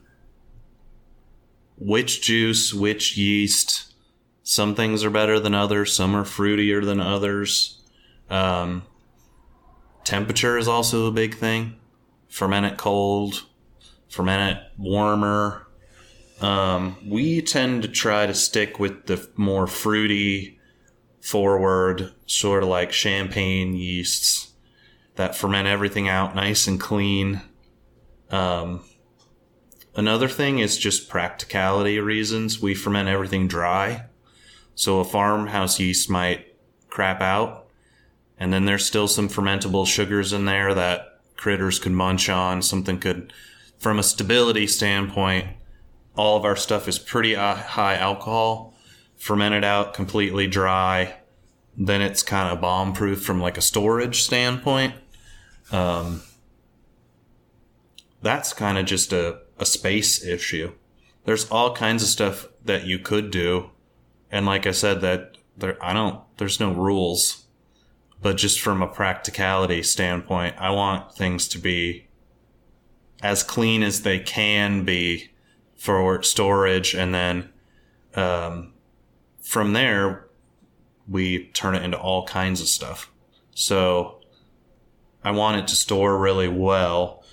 which juice which yeast. Some things are better than others. Some are fruitier than others. Um temperature is also a big thing. Ferment it cold. Ferment it warmer. Um we tend to try to stick with the more fruity forward sort of like champagne yeasts that ferment everything out nice and clean. Um, another thing is just practicality reasons. We ferment everything dry. So a farmhouse yeast might crap out. And then there's still some fermentable sugars in there that critters could munch on. Something could, from a stability standpoint, all of our stuff is pretty uh, high alcohol, fermented out completely dry. Then it's kind of bomb proof from like a storage standpoint um, that's kind of just a, a space issue. There's all kinds of stuff that you could do. And like I said, that there, I don't, there's no rules, but just from a practicality standpoint, I want things to be as clean as they can be for storage. And then, um, from there, we turn it into all kinds of stuff. So, I want it to store really well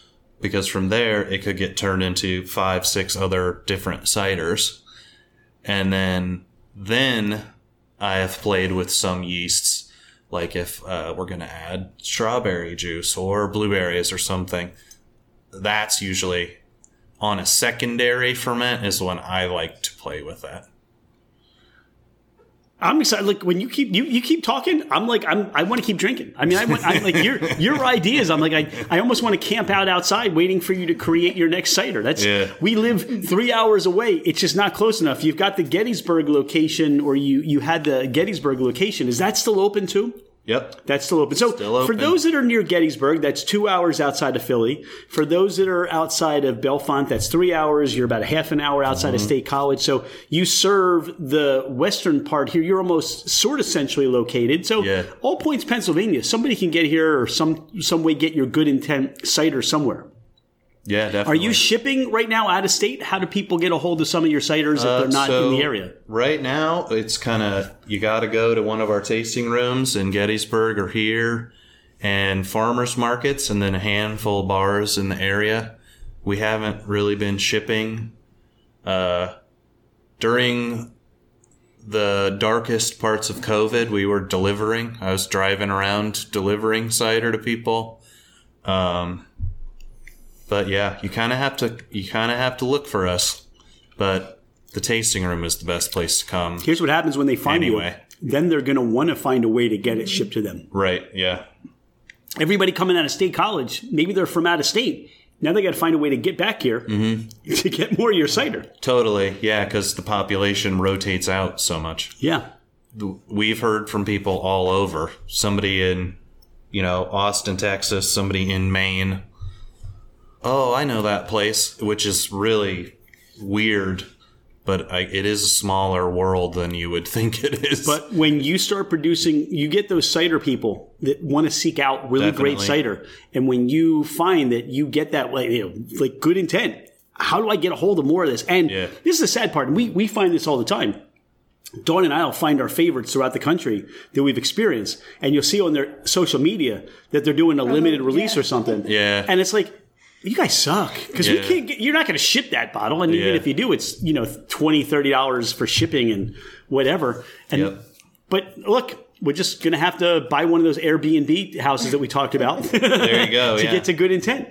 because from there it could get turned into five, six other different ciders. And then, then I have played with some yeasts, like if uh, we're going to add strawberry juice or blueberries or something. That's usually on a secondary ferment is when I like to play with that. I'm excited. Like when you keep you, you keep talking, I'm like I'm I want to keep drinking. I mean, I want I'm like your your ideas. I'm like I, I almost want to camp out outside waiting for you to create your next cider. That's Yeah. we live three hours away. It's just not close enough. You've got the Gettysburg location, or you you had the Gettysburg location. Is that still open too? Yep. That's still open. So Still for those that are near Gettysburg, that's two hours outside of Philly. For those that are outside of Bellefonte, that's three hours. You're about a half an hour outside Mm-hmm. of State College. So you serve the western part here. You're almost sort of centrally located. So Yeah. all points, Pennsylvania. Somebody can get here or some some way get your good intent cider somewhere. Yeah, definitely. Are you shipping right now out of state? How do people get a hold of some of your ciders if they're not in Uh, the area? Right now, it's kind of you got to go to one of our tasting rooms in Gettysburg or here, and farmers markets, and then a handful of bars in the area. We haven't really been shipping. Uh, during the darkest parts of COVID, we were delivering. I was driving around delivering cider to people. Um, but yeah, you kind of have to you kind of have to look for us. But the tasting room is the best place to come. Here's what happens when they find Anyway. you. Then they're going to want to find a way to get it shipped to them. Right? Yeah. everybody coming out of state college, maybe they're from out of state. Now they got to find a way to get back here Mm-hmm. to get more of your cider. Totally. Yeah, because the population rotates out so much. Yeah. We've heard from people all over. Somebody in, you know, Austin, Texas. Somebody in Maine. Oh, I know that place, which is really weird. But I, it is a smaller world than you would think it is. But when you start producing, you get those cider people that want to seek out really great cider. And when you find that you get that, like, you know, like good intent, how do I get a hold of more of this? And Yeah. this is the sad part. And we, we find this all the time. Dawn and I will find our favorites throughout the country that we've experienced. And you'll see on their social media that they're doing a oh, limited release or something. Yeah. And it's like, you guys suck because we can't get, you're not going to ship that bottle. And even if you do, it's, you know, 20, 30 dollars for shipping and whatever. And, Yep. but look, we're just going to have to buy one of those Airbnb houses that we talked about to there you go. yeah. get to good intent.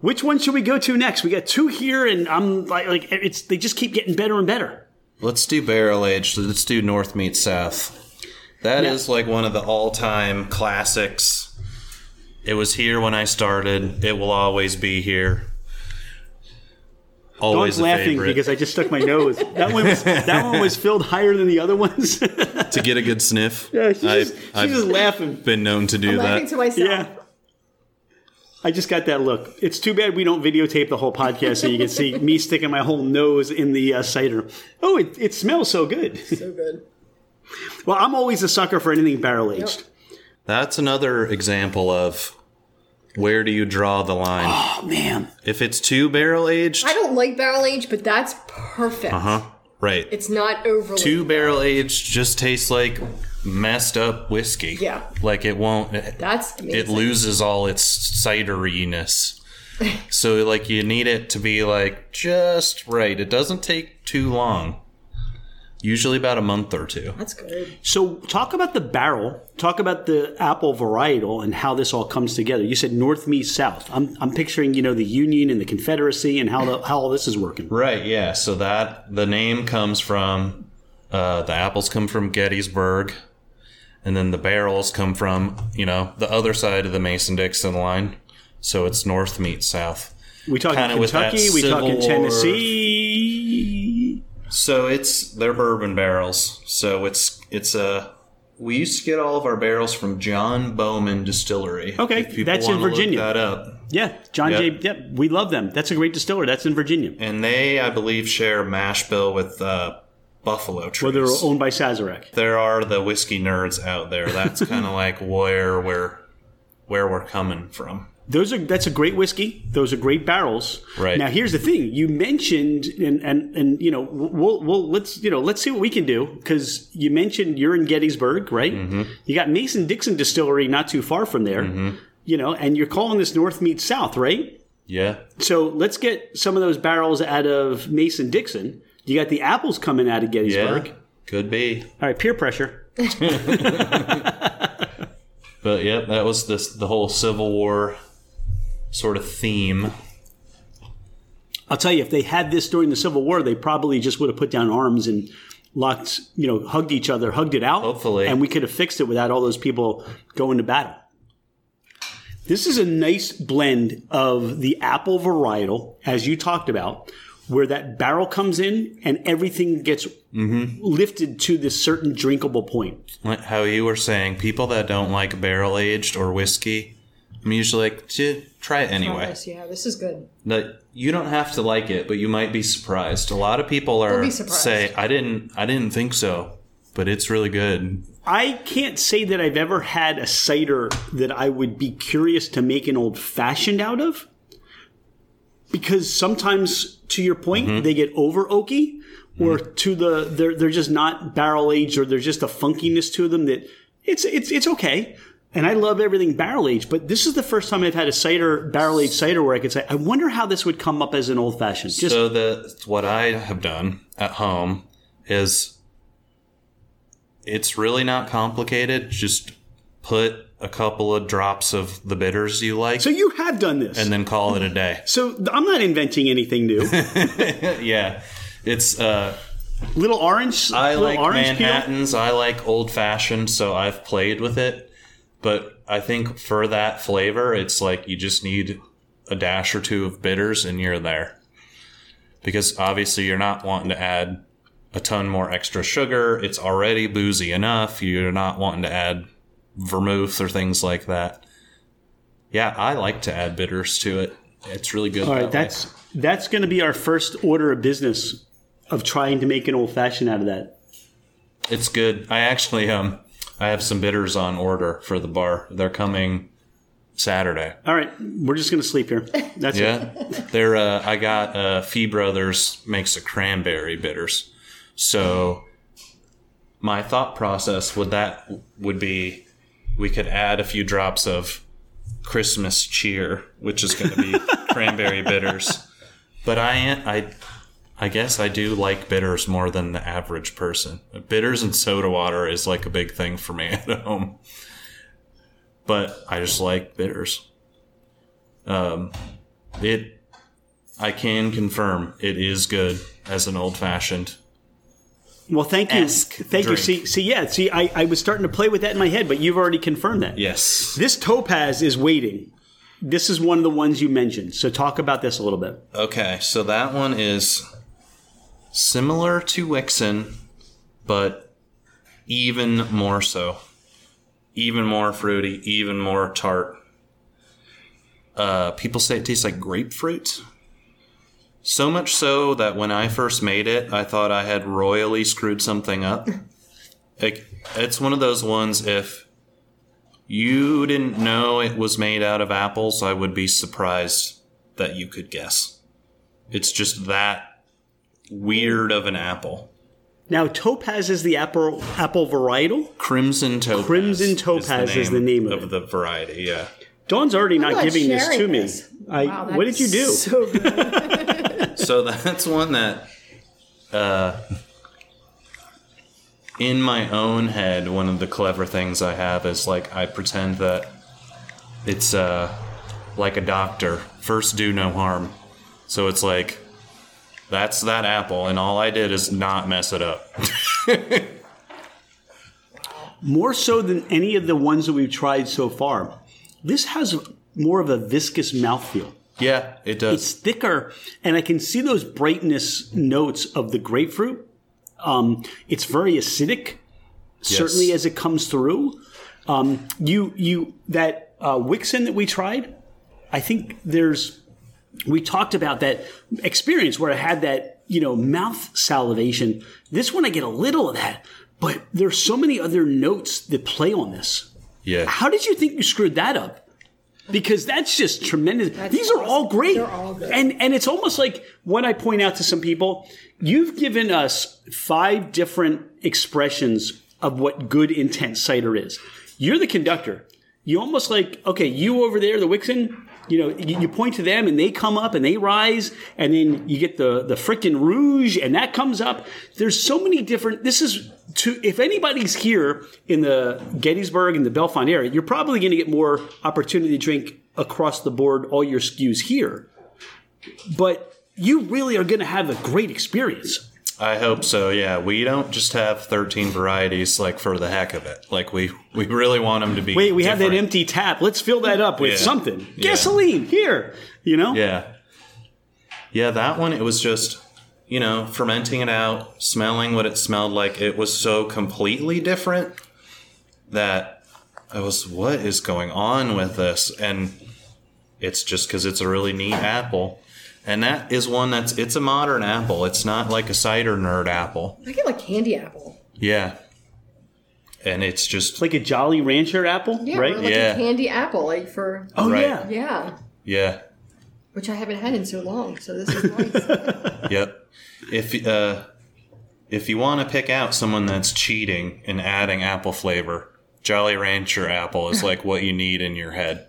Which one should we go to next? We got two here, and I'm like, like it's they just keep getting better and better. Let's do barrel aged. Let's do North Meets South. That is Yeah. like one of the all time classics. It was here when I started. It will always be here. Always Dawn's a laughing favorite. because I just stuck my nose. That one was that one was filled higher than the other ones. to get a good sniff. yeah, she's, I've, just, she's I've just laughing. been known to do laughing that. to myself. Yeah. I just got that look. It's too bad we don't videotape the whole podcast so you can see me sticking my whole nose in the uh, cider. Oh, it, it smells so good. So good. Well, I'm always a sucker for anything barrel aged. That's another example of where do you draw the line? Oh man, if it's too barrel aged, I don't like barrel aged, but that's perfect. Uh huh? Right. It's not overly. Two barrel aged just tastes like messed up whiskey. Yeah. Like it won't. That's amazing. it loses all its cideriness. so like you need it to be like just right. It doesn't take too long. Usually about a month or two. That's good. So, talk about the barrel. Talk about the apple varietal and how this all comes together. You said North meets South. I'm, I'm picturing, you know, the Union and the Confederacy and how the, how all this is working. Right, yeah. So that the name comes from uh, the apples come from Gettysburg, and then the barrels come from you know the other side of the Mason Dixon line. So it's north meets south. We talking Kinda Kentucky. We Civil talking War- Tennessee. So it's they're bourbon barrels. So it's it's a we used to get all of our barrels from John Bowman Distillery. Okay, that's in Virginia. that up. Yeah, John Yep. J. Yep, we love them. That's a great distiller. That's in Virginia. And they, I believe, share mash bill with uh, Buffalo Trace. Where they're owned by Sazerac. there are the whiskey nerds out there. That's kind of like where we're where we're coming from. Those are that's a great whiskey. Those are great barrels. Right. now, here's the thing: you mentioned and and and you know we'll we'll let's you know let's see what we can do because you mentioned you're in Gettysburg, right? Mm-hmm. You got Mason Dixon Distillery not too far from there, you know, and you're calling this North meets South, right? Yeah. So let's get some of those barrels out of Mason Dixon. You got the apples coming out of Gettysburg. Yeah. Could be. All right, peer pressure. But yep, that was this the whole Civil War sort of theme. I'll tell you, if they had this during the Civil War, they probably just would have put down arms and locked, you know, hugged each other, hugged it out. Hopefully. And we could have fixed it without all those people going to battle. This is a nice blend of the apple varietal, as you talked about, where that barrel comes in and everything gets mm-hmm. lifted to this certain drinkable point. Like how you were saying, people that don't like barrel aged or whiskey, I'm usually like, "J- try it anyway. Yes, yeah, this is good. That you don't have to like it, but you might be surprised. A lot of people are say, "I didn't, I didn't think so," but it's really good. I can't say that I've ever had a cider that I would be curious to make an old fashioned out of. Because sometimes, to your point, mm-hmm. they get over oaky, or mm-hmm. to the they're they're just not barrel aged, or there's just a funkiness to them that it's it's it's okay. And I love everything barrel aged, but this is the first time I've had a cider barrel aged cider where I could say, I wonder how this would come up as an old fashioned. Just so the what I have done at home is it's really not complicated. Just put a couple of drops of the bitters you like, so you have done this. and then call it a day. so I'm not inventing anything new. yeah, it's uh, little orange, I little like orange peel. Manhattans. I like old fashioned, so I've played with it. But I think for that flavor, it's like you just need a dash or two of bitters and you're there. Because obviously you're not wanting to add a ton more extra sugar. It's already boozy enough. You're not wanting to add vermouth or things like that. Yeah, I like to add bitters to it. It's really good. All right, that way. that's that's going to be our first order of business of trying to make an old fashioned out of that. It's good. I actually um I have some bitters on order for the bar. They're coming Saturday. All right, we're just going to sleep here. That's it. Yeah. They're uh I got uh Fee Brothers makes a cranberry bitters. So my thought process with that would be we could add a few drops of Christmas cheer, which is going to be cranberry bitters. But I I I guess I do like bitters more than the average person. Bitters and soda water is like a big thing for me at home. But I just like bitters. Um, it, I can confirm it is good as an old fashioned. Well, thank you, Esque thank you. See, see, yeah, see, I, I was starting to play with that in my head, but you've already confirmed that. Yes. This topaz is waiting. This is one of the ones you mentioned. So talk about this a little bit. Okay, so that one is similar to Wickson, but even more so. Even more fruity, even more tart. Uh, people say it tastes like grapefruit. So much so that when I first made it, I thought I had royally screwed something up. Like, it's one of those ones if you didn't know it was made out of apples, I would be surprised that you could guess. It's just that weird of an apple. Now, topaz is the apple apple varietal. Crimson topaz. Crimson topaz is the name of it. the variety. Yeah. Dawn's already not not giving this sharing to me. I, Wow, what did you do? So good. so that's one that, uh, in my own head, one of the clever things I have is like I pretend that it's uh, like a doctor. First, do no harm. So it's like that's that apple, and all I did is not mess it up. more so than any of the ones that we've tried so far. This has more of a viscous mouthfeel. yeah, it does. It's thicker, and I can see those brightness notes of the grapefruit. Um, it's very acidic, certainly as it comes through. Um, you you that uh, Wickson that we tried, I think there's we talked about that experience where I had that you know mouth salivation. This one I get a little of that, but there's so many other notes that play on this. Yeah. How did you think you screwed that up? Because that's just tremendous. These are all great. They're all good. And and it's almost like when I point out to some people, you've given us five different expressions of what good intent cider is. You're the conductor. You almost like, okay, you over there, the Wickson, you know, you, you point to them and they come up and they rise, and then you get the the Frequin Rouge and that comes up. There's so many different. This is to if anybody's here in the Gettysburg and the Bellefonte area, you're probably going to get more opportunity to drink across the board all your SKUs here. But you really are going to have a great experience. I hope so. Yeah, we don't just have 13 varieties like for the heck of it. Like we we really want them to be. Wait, we have that empty tap. Let's fill that up with Yeah. something. Yeah. Gasoline here. You know. Yeah. Yeah, that one it was just you know fermenting it out, smelling what it smelled like. It was so completely different that I was, what is going on with this? And it's just because it's a really neat apple. And that is one that's it's a modern apple. It's not like a cider nerd apple. I get like candy apple. Yeah. And it's just Like a Jolly Rancher apple, Yeah, right? or like Yeah. a candy apple, like for oh Right. yeah. yeah, yeah. which I haven't had in so long. So this is nice. Yep. If uh, if you want to pick out someone that's cheating and adding apple flavor, Jolly Rancher apple is like what you need in your head.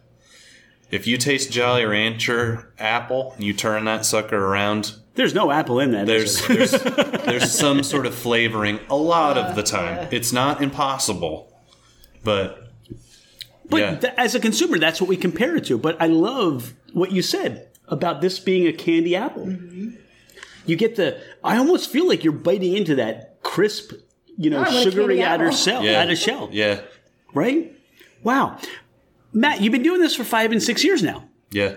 If you taste Jolly Rancher apple and you turn that sucker around, There's no apple in that. there's there's there's some sort of flavoring a lot of the time. It's not impossible, but But yeah. th- as a consumer, that's what we compare it to. But I love what you said about this being a candy apple. Mm-hmm. You get the. I almost feel like you're biting into that crisp, you know, I sugary outer apple. shell, yeah, outer shell, yeah, right? Wow, Matt, you've been doing this for five and six years now. yeah.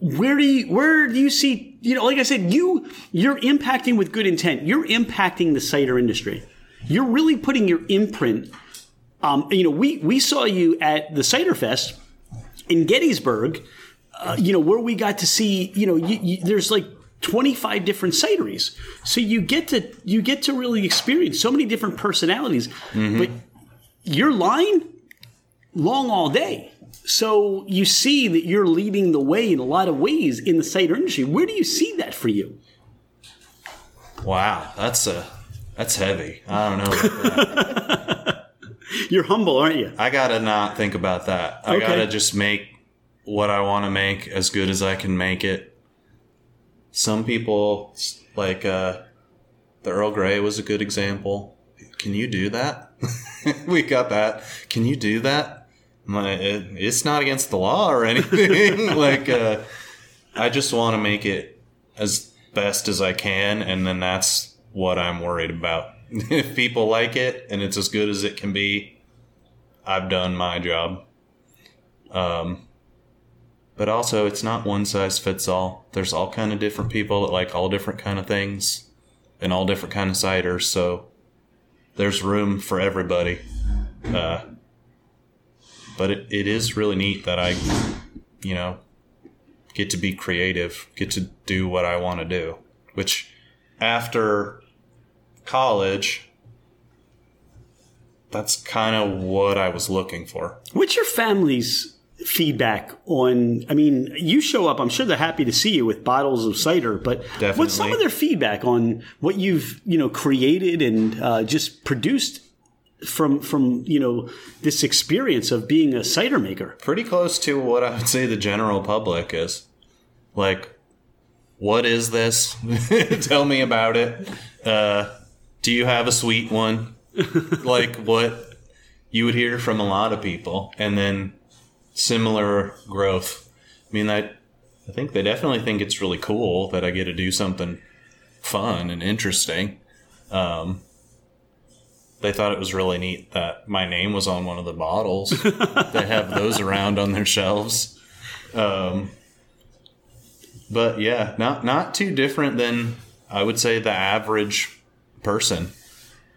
Where do you where do you see you know like I said you you're impacting with good intent. You're impacting the cider industry. You're really putting your imprint um, you know we we saw you at the cider fest in Gettysburg uh, you know where we got to see you know you, you, there's like 25 different cideries. So you get to you get to really experience so many different personalities. But your line long all day so you see that you're leading the way in a lot of ways in the cider industry. Where do you see that for you? Wow, that's a that's heavy. I don't know. You're humble, aren't you? I gotta not think about that. I Okay. gotta just make what I want to make as good as I can make it. Some people like uh, the Earl Grey was a good example. Can you do that? we got that. Can you do that? I'm it, it's not against the law or anything. like, uh, I just want to make it as best as I can, and then that's what I'm worried about. if people like it and it's as good as it can be, I've done my job. Um, but also, it's not one size fits all. There's all kind of different people that like all different kind of things and all different kind of ciders. So there's room for everybody. Uh, but it, it is really neat that I, you know, get to be creative, get to do what I want to do. Which, after college, that's kind of what I was looking for. What's your family's feedback on? I mean, you show up. I'm sure they're happy to see you with bottles of cider. But what's some of their feedback on what you've you know created and uh, just produced from from you know this experience of being a cider maker? pretty close to what I would say the general public is. Like, what is this? Tell me about it. Uh, do you have a sweet one? like what you would hear from a lot of people, and then similar growth. I mean, I I think they definitely think it's really cool that I get to do something fun and interesting. Um, they thought it was really neat that my name was on one of the bottles. they have those around on their shelves. Um, but yeah, not not too different than I would say the average person.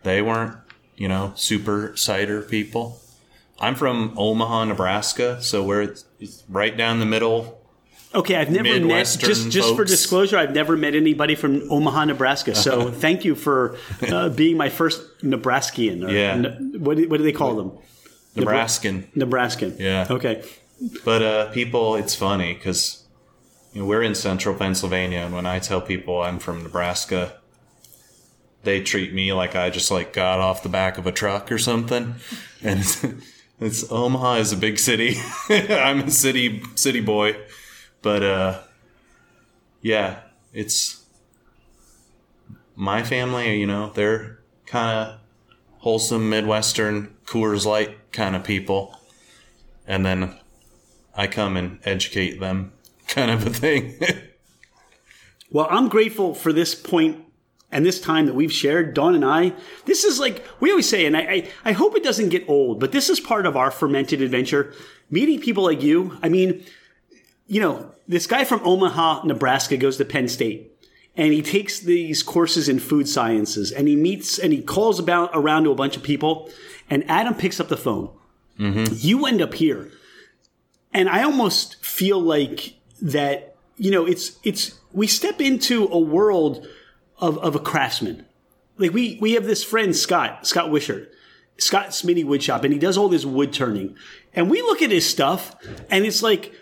They weren't, you know, super cider people. I'm from Omaha, Nebraska, so we're it's right down the middle. Okay, I've never met just just for disclosure, I've never met anybody from Omaha, Nebraska. So thank you for uh, being my first Nebraskian. Or, Yeah. Ne- what, do- what do they call them? Nebraskan. Nebraskan. Yeah. Okay. But uh, people, it's funny because you know, we're in central Pennsylvania, and when I tell people I'm from Nebraska, they treat me like I just like got off the back of a truck or something. And it's, it's Omaha is a big city. I'm a city city boy, but uh, yeah, it's my family. You know, they're kind of wholesome Midwestern Coors Light kind of people, and then I come and educate them, kind of a thing. Well, I'm grateful for this point and this time that we've shared, Dawn and I, this is like we always say, and I, I, I hope it doesn't get old, but this is part of our fermented adventure. Meeting people like you, I mean, you know, this guy from Omaha, Nebraska goes to Penn State and he takes these courses in food sciences and he meets and he calls about around to a bunch of people and Adam picks up the phone. Mm-hmm. You end up here. And I almost feel like that, you know, it's, it's, we step into a world of, of a craftsman. Like we, we have this friend, Scott, Scott Wishart, Scott Smitty Woodshop, and he does all this wood turning. And we look at his stuff and it's like,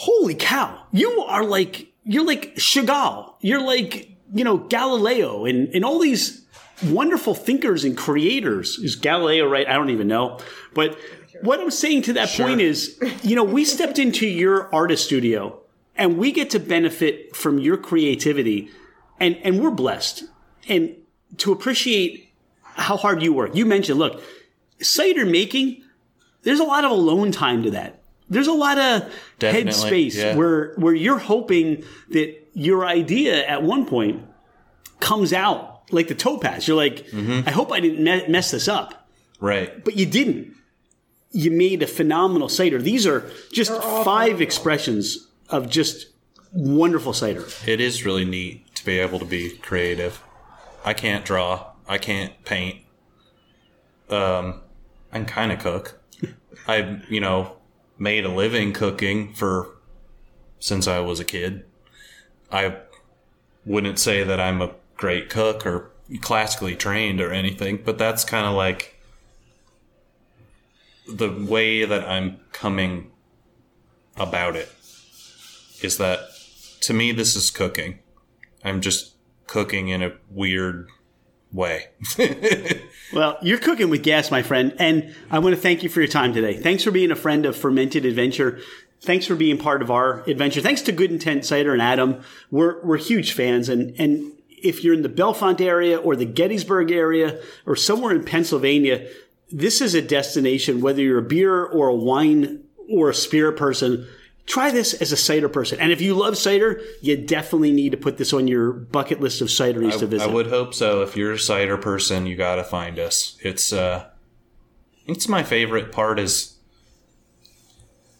holy cow, you are like, you're like Chagall. You're like, you know, Galileo and, and all these wonderful thinkers and creators. Is Galileo right? I don't even know. But what I'm saying to that point is, you know, we stepped into your artist studio and we get to benefit from your creativity and, and we're blessed. And to appreciate how hard you work. You mentioned, look, cider making, there's a lot of alone time to that. There's a lot of Definitely, headspace yeah. where where you're hoping that your idea at one point comes out like the topaz. You're like, Mm-hmm. I hope I didn't me- mess this up, Right. but you didn't. You made a phenomenal cider. These are just five expressions of just wonderful cider. It is really neat to be able to be creative. I can't draw. I can't paint. Um, I can kind of cook. I, you know, made a living cooking for since I was a kid. I wouldn't say that I'm a great cook or classically trained or anything, but that's kind of like the way that I'm coming about it is that to me this is cooking. I'm just cooking in a weird way. Well, you're cooking with gas, my friend, and I want to thank you for your time today. Thanks for being a friend of Fermented Adventure. Thanks for being part of our adventure. Thanks to Good Intent Cider and Adam. We're we're huge fans, and and if you're in the Bellefonte area or the Gettysburg area or somewhere in Pennsylvania, this is a destination. Whether you're a beer or a wine or a spirit person, try this as a cider person. And if you love cider, you definitely need to put this on your bucket list of cideries to visit. I would hope so. If you're a cider person, you got to find us. It's uh, it's my favorite part is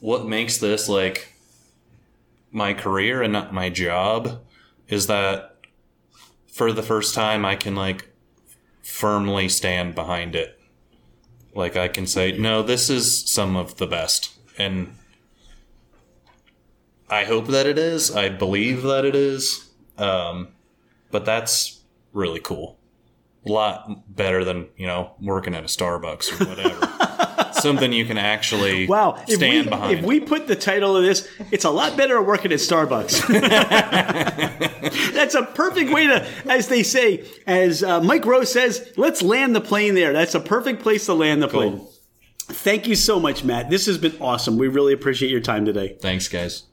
what makes this like my career and not my job is that for the first time I can like firmly stand behind it. Like I can say, no, this is some of the best, and I hope that it is. I believe that it is. Um, but that's really cool. A lot better than you know working at a Starbucks or whatever. Something you can actually Wow. If stand we, behind. If we put the title of this, it's a lot better working at Starbucks. That's a perfect way to, as they say, as uh, Mike Rose says, let's land the plane there. That's a perfect place to land the plane. Thank you so much, Matt. This has been awesome. We really appreciate your time today. Thanks, guys.